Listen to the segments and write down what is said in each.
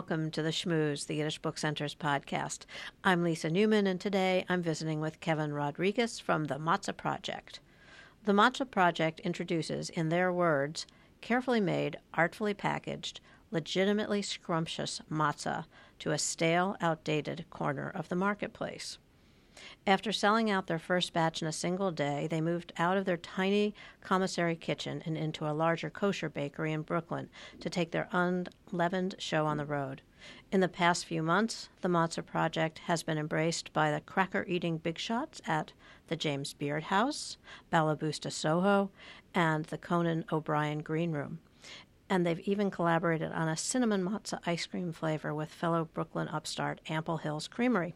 Welcome to the Schmooze, the Yiddish Book Center's podcast. I'm Lisa Newman, and today I'm visiting with Kevin Rodriguez from the Matzo Project. The Matzo Project introduces, in their words, carefully made, artfully packaged, legitimately scrumptious matzah to a stale, outdated corner of the marketplace. After selling out their first batch in a single day, they moved out of their tiny commissary kitchen and into a larger kosher bakery in Brooklyn to take their unleavened show on the road. In the past few months, the Matzo Project has been embraced by the cracker eating big shots at the James Beard House, Balaboosta Soho, and the Conan O'Brien Green Room. And they've even collaborated on a cinnamon matzah ice cream flavor with fellow Brooklyn upstart Ample Hills Creamery.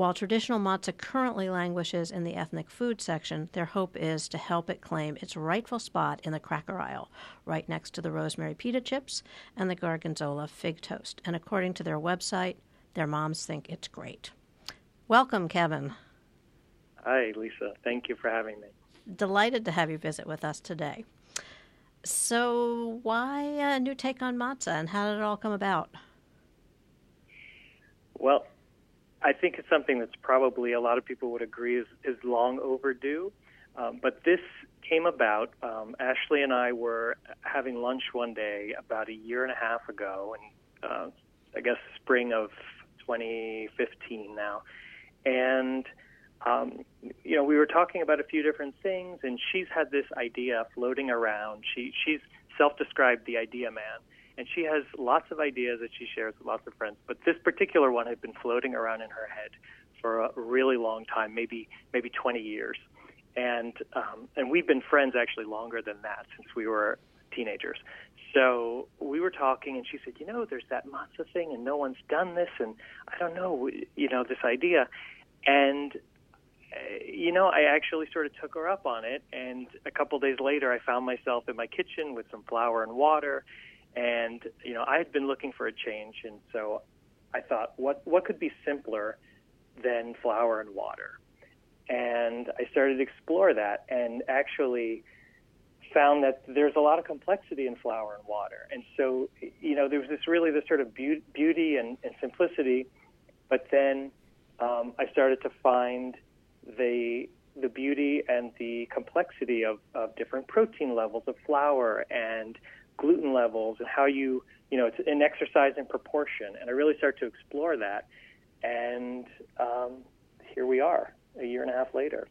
While traditional matzah currently languishes in the ethnic food section, their hope is to help it claim its rightful spot in the cracker aisle, right next to the rosemary pita chips and the gorgonzola fig toast. And according to their website, their moms think it's great. Welcome, Kevin. Hi, Lisa. Thank you for having me. Delighted to have you visit with us today. So, why a new take on matzah and how did it all come about? Well, I think it's something that's probably a lot of people would agree is, is long overdue. Um, but this came about. Um, Ashley and I were having lunch one day about a year and a half ago, and uh, I guess spring of 2015 now. And um, you know, we were talking about a few different things, and she's had this idea floating around. She she's self-described the idea man, and she has lots of ideas that she shares with lots of friends. But this particular one had been floating around in her head for a really long time, maybe maybe 20 years, and um, and we've been friends actually longer than that since we were teenagers. So we were talking, and she said, "You know, there's that matzah thing, and no one's done this, and I don't know, you know, this idea." And uh, you know, I actually sort of took her up on it, and a couple days later, I found myself in my kitchen with some flour and water, and you know, I had been looking for a change, and so I thought, what what could be simpler than flour and water? And I started to explore that, and actually found that there's a lot of complexity in flour and water, and so you know, there was this really this sort of beauty and, and simplicity, but then um, I started to find the the beauty and the complexity of, of different protein levels of flour and gluten levels and how you you know it's an exercise in proportion and I really start to explore that and um, here we are a year and a half later.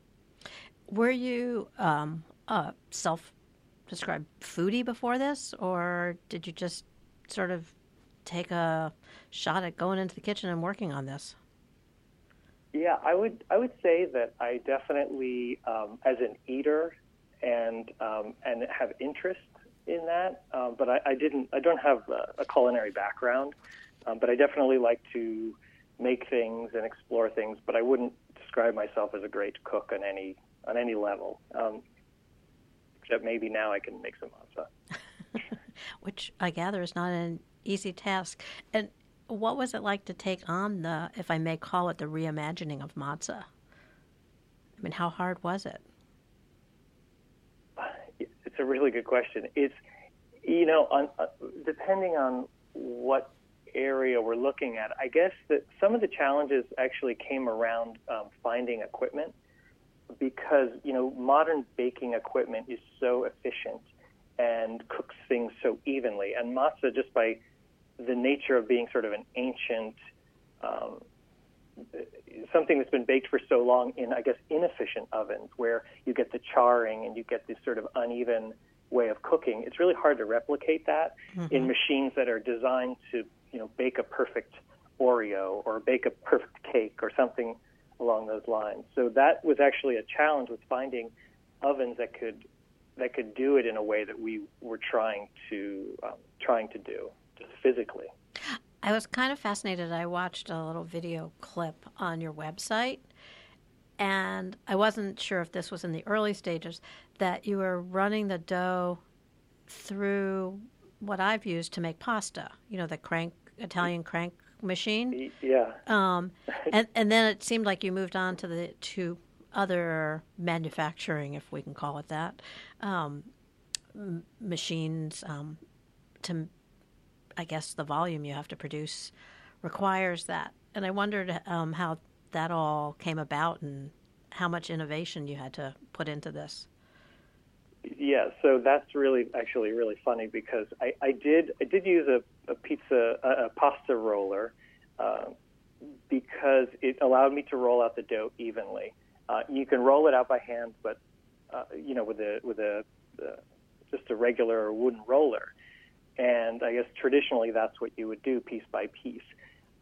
Were you um, a self-described foodie before this, or did you just sort of take a shot at going into the kitchen and working on this? Yeah, I would I would say that I definitely, um, as an eater, and um, and have interest in that, um, but I, I didn't I don't have a, a culinary background, um, but I definitely like to make things and explore things. But I wouldn't describe myself as a great cook on any on any level. Um, except maybe now I can make some matzah, which I gather is not an easy task. And what was it like to take on the, if I may call it, the reimagining of matzah? I mean, how hard was it? A really good question. It's, you know, on, uh, depending on what area we're looking at, I guess that some of the challenges actually came around um, finding equipment because, you know, modern baking equipment is so efficient and cooks things so evenly. And matzah, just by the nature of being sort of an ancient um, something that's been baked for so long in, I guess, inefficient ovens where you get the charring and you get this sort of uneven way of cooking. It's really hard to replicate that mm-hmm. in machines that are designed to, you know, bake a perfect Oreo or bake a perfect cake or something along those lines. So that was actually a challenge with finding ovens that could that could do it in a way that we were trying to um, trying to do just physically. I was kind of fascinated. I watched a little video clip on your website, and I wasn't sure if this was in the early stages that you were running the dough through what I've used to make pasta. You know, the crank Italian crank machine. Yeah. Um, and and then it seemed like you moved on to the to other manufacturing, if we can call it that, um, machines um, to I guess the volume you have to produce requires that. And I wondered um, how that all came about and how much innovation you had to put into this. Yeah, so that's really actually really funny because I, I did I did use a, a pizza a, a pasta roller uh, because it allowed me to roll out the dough evenly. Uh, you can roll it out by hand, but uh, you know with a with a uh, just a regular wooden roller. And I guess traditionally that's what you would do piece by piece.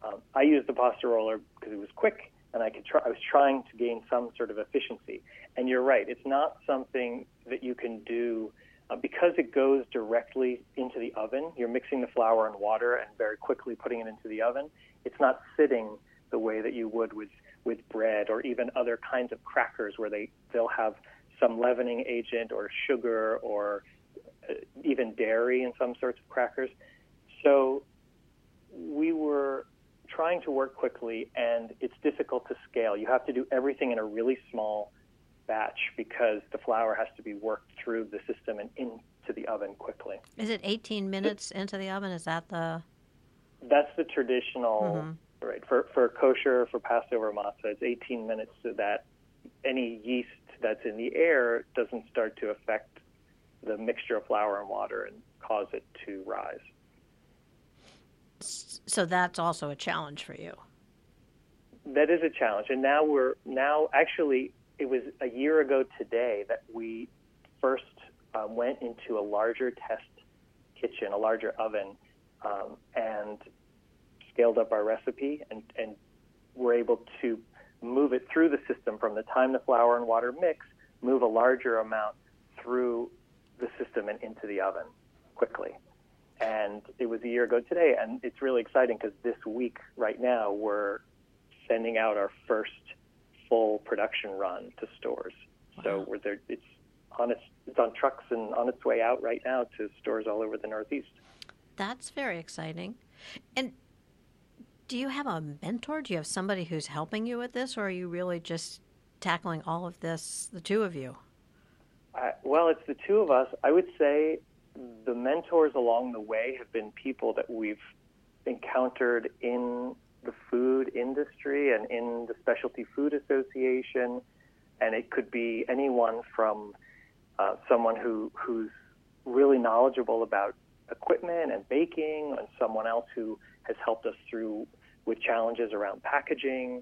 Um, I used the pasta roller because it was quick and I could try, I was trying to gain some sort of efficiency. And you're right, it's not something that you can do uh, because it goes directly into the oven. You're mixing the flour and water and very quickly putting it into the oven. It's not sitting the way that you would with with bread or even other kinds of crackers where they they'll have some leavening agent or sugar or even dairy in some sorts of crackers. So we were trying to work quickly, and it's difficult to scale. You have to do everything in a really small batch because the flour has to be worked through the system and into the oven quickly. Is it 18 minutes into the oven? Is that the? That's the traditional, mm-hmm. right? For for kosher for Passover matzah, it's 18 minutes so that any yeast that's in the air doesn't start to affect the mixture of flour and water and cause it to rise. So that's also a challenge for you. That is a challenge, and now we're now actually it was a year ago today that we first um, went into a larger test kitchen, a larger oven, um, and scaled up our recipe and, and were able to move it through the system from the time the flour and water mix, move a larger amount through the system and into the oven quickly. And it was a year ago today, and it's really exciting because this week, right now, we're sending out our first full production run to stores. Wow. So we're there. It's on its it's on trucks and on its way out right now to stores all over the Northeast. That's very exciting. And do you have a mentor? Do you have somebody who's helping you with this, or are you really just tackling all of this, the two of you? Uh, well, it's the two of us. I would say the mentors along the way have been people that we've encountered in the food industry and in the Specialty Food Association, and it could be anyone from uh, someone who who's really knowledgeable about equipment and baking, and someone else who has helped us through with challenges around packaging.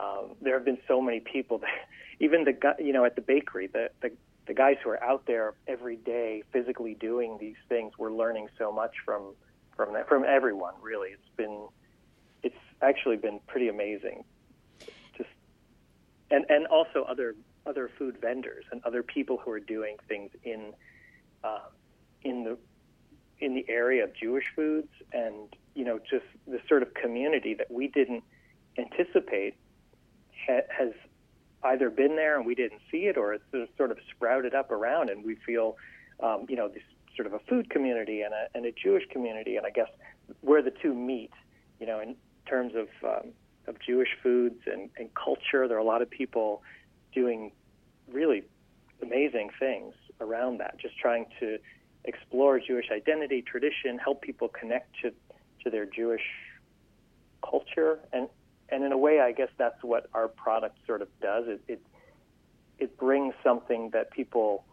Um, there have been so many people that even the you know at the bakery the, the the guys who are out there every day physically doing these things, we're learning so much from from that, from everyone. Really, it's been it's actually been pretty amazing. Just and and also other other food vendors and other people who are doing things in uh, in the in the area of Jewish foods and you know just the sort of community that we didn't anticipate ha- has either been there and we didn't see it, or it's sort of sprouted up around, and we feel, um, you know, this sort of a food community and a, and a Jewish community, and I guess where the two meet, you know, in terms of um, of Jewish foods and, and culture, there are a lot of people doing really amazing things around that, just trying to explore Jewish identity, tradition, help people connect to to their Jewish culture, and and in a way, I guess that's what our product sort of does. It, it it brings something that people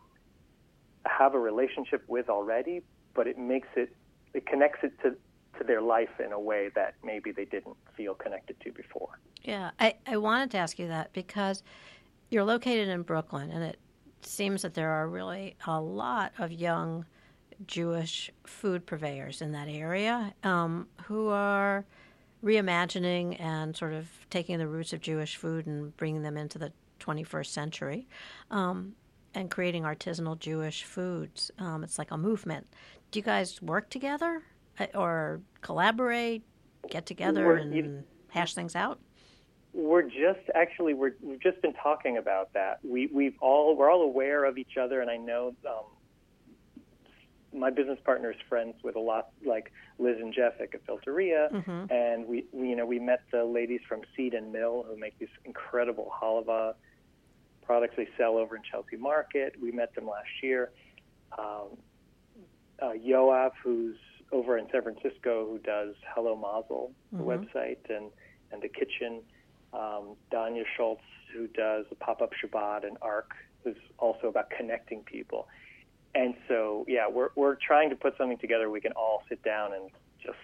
have a relationship with already, but it makes it it connects it to to their life in a way that maybe they didn't feel connected to before. Yeah, I, I wanted to ask you that because you're located in Brooklyn, and it seems that there are really a lot of young Jewish food purveyors in that area um, who are reimagining and sort of taking the roots of Jewish food and bringing them into the 21st century um, and creating artisanal Jewish foods. Um, it's like a movement. Do you guys work together uh, or collaborate, get together we're, and you, hash things out? We're just actually we're, we've just been talking about that. We we've all we're all aware of each other, and I know um, my business partner's friends with a lot like Liz and Jeff at Gefilteria, mm-hmm. and we, we, you know we met the ladies from Seed and Mill who make these incredible halva products they sell over in Chelsea Market. We met them last year. Um, uh, Yoav, who's over in San Francisco who does Hello Mazel, the Mhm. website, and and the kitchen. Um, Danya Shults, who does the Pop Up Shabbat and Arc, who's also about connecting people. And so, yeah, we're we're trying to put something together we can all sit down and just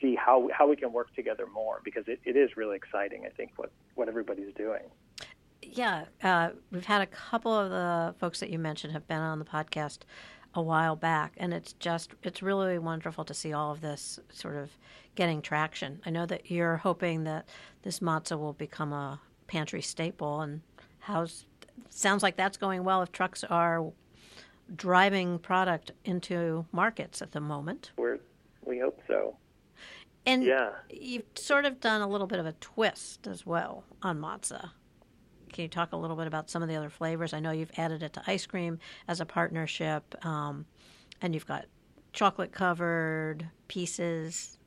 see how how we can work together more because it, it is really exciting. I think what what everybody's doing. Yeah, uh, we've had a couple of the folks that you mentioned have been on the podcast a while back, and it's just it's really wonderful to see all of this sort of getting traction. I know that you're hoping that this matzah will become a pantry staple, and how's sounds like that's going well if trucks are driving product into markets at the moment. We're we hope so. And Yeah. you've sort of done a little bit of a twist as well on matzah. Can you talk a little bit about some of the other flavors? I know you've added it to ice cream as a partnership, um, and you've got chocolate covered pieces.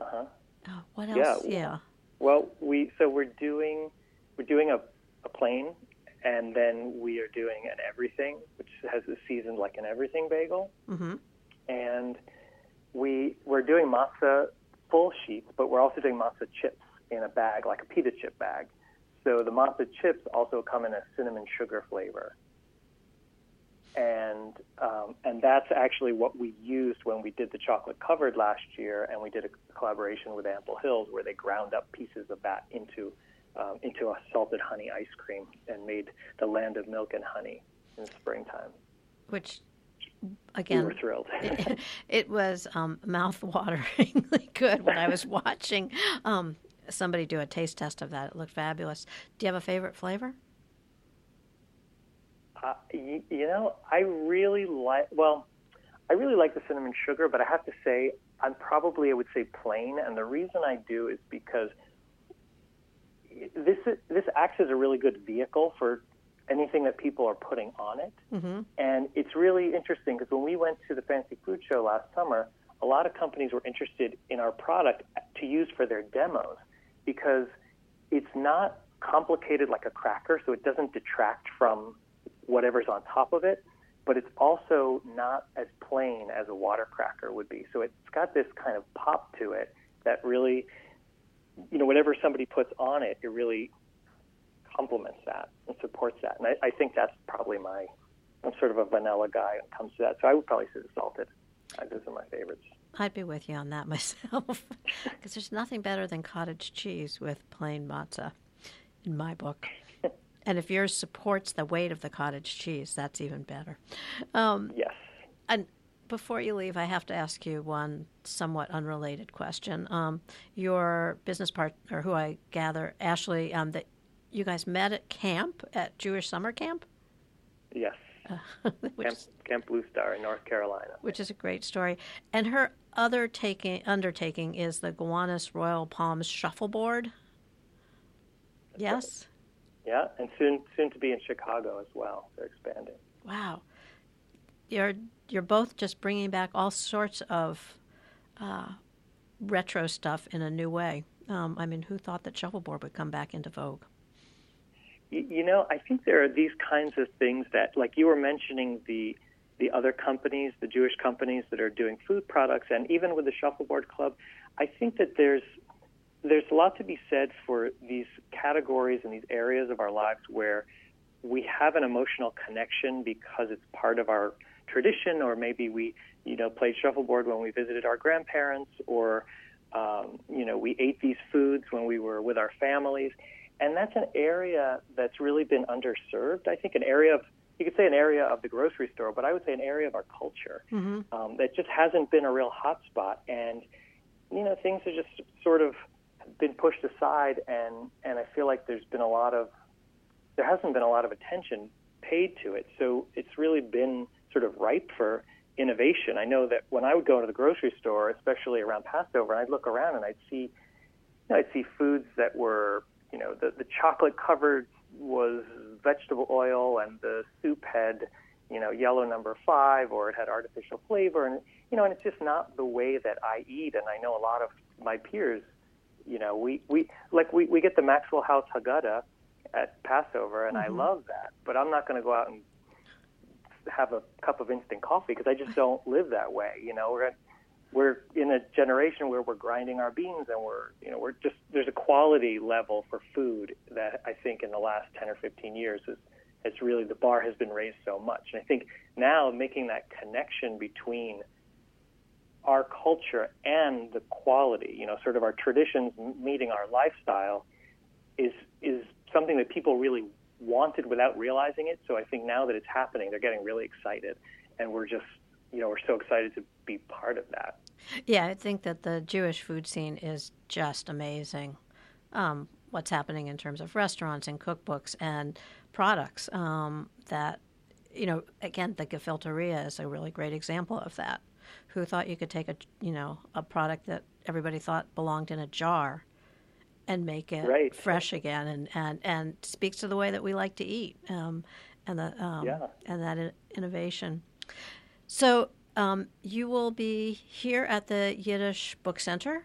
Uh-huh. Oh, what Yeah, else? Yeah. Well, we so we're doing we're doing a, a plain, and then we are doing an everything, which has a seasoned like an everything bagel, hmm and we we're doing matzah full sheets, but we're also doing matzah chips in a bag, like a pita chip bag. So the matzah chips also come in a cinnamon sugar flavor, and um, and that's actually what we used when we did the chocolate covered last year, and we did a collaboration with Ample Hills where they ground up pieces of that into um, into a salted honey ice cream and made the land of milk and honey in the springtime. Which, again, we were thrilled. it, it was um, mouth-wateringly good when I was watching um, somebody do a taste test of that. It looked fabulous. Do you have a favorite flavor? Uh, you, you know, I really like. Well, I really like the cinnamon sugar, but I have to say, I'm probably I would say plain, and the reason I do is because this this acts as a really good vehicle for anything that people are putting on it, Mm-hmm. and it's really interesting because when we went to the Fancy Food Show last summer, a lot of companies were interested in our product to use for their demos because it's not complicated like a cracker, so it doesn't detract from whatever's on top of it, but it's also not as plain as a water cracker would be. So it's got this kind of pop to it that really, you know, whatever somebody puts on it, it really complements that and supports that. And I, I think that's probably my, I'm sort of a vanilla guy when it comes to that. So I would probably say the salted. Uh, those are my favorites. I'd be with you on that myself because there's nothing better than cottage cheese with plain matzah in my book. And if yours supports the weight of the cottage cheese, that's even better. Um, Yes. and before you leave, I have to ask you one somewhat unrelated question. Um, your business partner, who I gather, Ashley, um, that you guys met at camp at Jewish summer camp, Yes. which Camp, is Camp Blue Star in North Carolina. which is a great story. And her other taking undertaking is the Gowanus Royal Palms Shuffleboard. Yes. Yeah, and soon soon to be in Chicago as well. They're expanding. Wow. You're you're both just bringing back all sorts of uh, retro stuff in a new way. Um, I mean, who thought that shuffleboard would come back into vogue? You, you know, I think there are these kinds of things that, like you were mentioning, the the other companies, the Jewish companies that are doing food products, and even with the Shuffleboard Club, I think that there's there's a lot to be said for these categories and these areas of our lives where we have an emotional connection because it's part of our tradition, or maybe we, you know, played shuffleboard when we visited our grandparents, or um, you know, we ate these foods when we were with our families, and that's an area that's really been underserved. I think an area of you could say an area of the grocery store, but I would say an area of our culture Mm-hmm. um, that just hasn't been a real hot spot. And, you know, things have just sort of been pushed aside. And, and I feel like there's been a lot of, there hasn't been a lot of attention paid to it. So it's really been sort of ripe for innovation. I know that when I would go to the grocery store, especially around Passover, and I'd look around and I'd see, you know, I'd see foods that were, you know, the, the chocolate covered was vegetable oil and the soup had, you know, yellow number five or it had artificial flavor. And, you know, and it's just not the way that I eat. And I know a lot of my peers, you know, we, we like we, we get the Maxwell House Haggadah at Passover, and I Mhm. love that. But I'm not going to go out and have a cup of instant coffee because I just don't live that way. You know, we're we're in a generation where we're grinding our beans and we're you know we're just there's a quality level for food that I think in the last 10 or 15 years is it's really the bar has been raised so much and I think now making that connection between our culture and the quality you know sort of our traditions meeting our lifestyle is is something that people really wanted without realizing it so I think now that it's happening they're getting really excited and we're just you know, we're so excited to be part of that. Yeah, I think that the Jewish food scene is just amazing. Um, what's happening in terms of restaurants and cookbooks and products um, that, you know, again, the gefilte is a really great example of that. Who thought you could take a, you know, a product that everybody thought belonged in a jar and make it right. fresh again and, and, and speaks to the way that we like to eat um, and, the, um, yeah. and that innovation. So um, you will be here at the Yiddish Book Center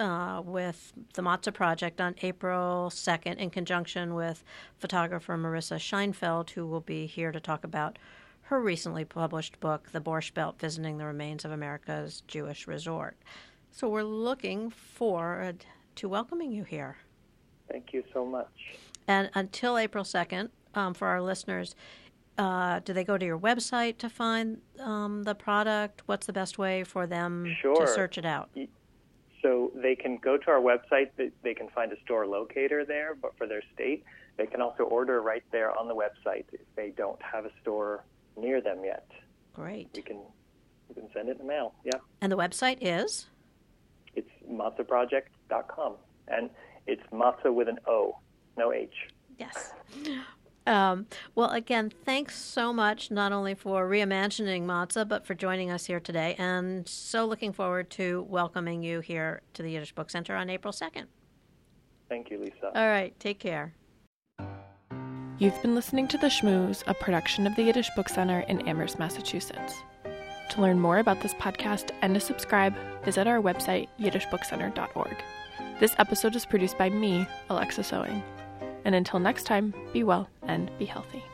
uh, with the Matzo Project on April 2nd in conjunction with photographer Marissa Scheinfeld, who will be here to talk about her recently published book, The Borscht Belt Visiting the Remains of America's Jewish Resort. So we're looking forward to welcoming you here. Thank you so much. And until April 2nd, um, for our listeners, uh, do they go to your website to find um, the product? What's the best way for them sure. to search it out? So they can go to our website. They can find a store locator there, but for their state, they can also order right there on the website if they don't have a store near them yet. Great. We can we can send it in the mail. Yeah. And the website is? It's matzoproject.com, and it's matzo with an O, no H. Yes. Um, well, again, thanks so much, not only for reimagining matzah, but for joining us here today. And so looking forward to welcoming you here to the Yiddish Book Center on April 2nd. Thank you, Lisa. All right, take care. You've been listening to The Schmooze, a production of the Yiddish Book Center in Amherst, Massachusetts. To learn more about this podcast and to subscribe, visit our website, yiddishbookcenter.org. This episode is produced by me, Alexa Sewing. And until next time, be well and be healthy.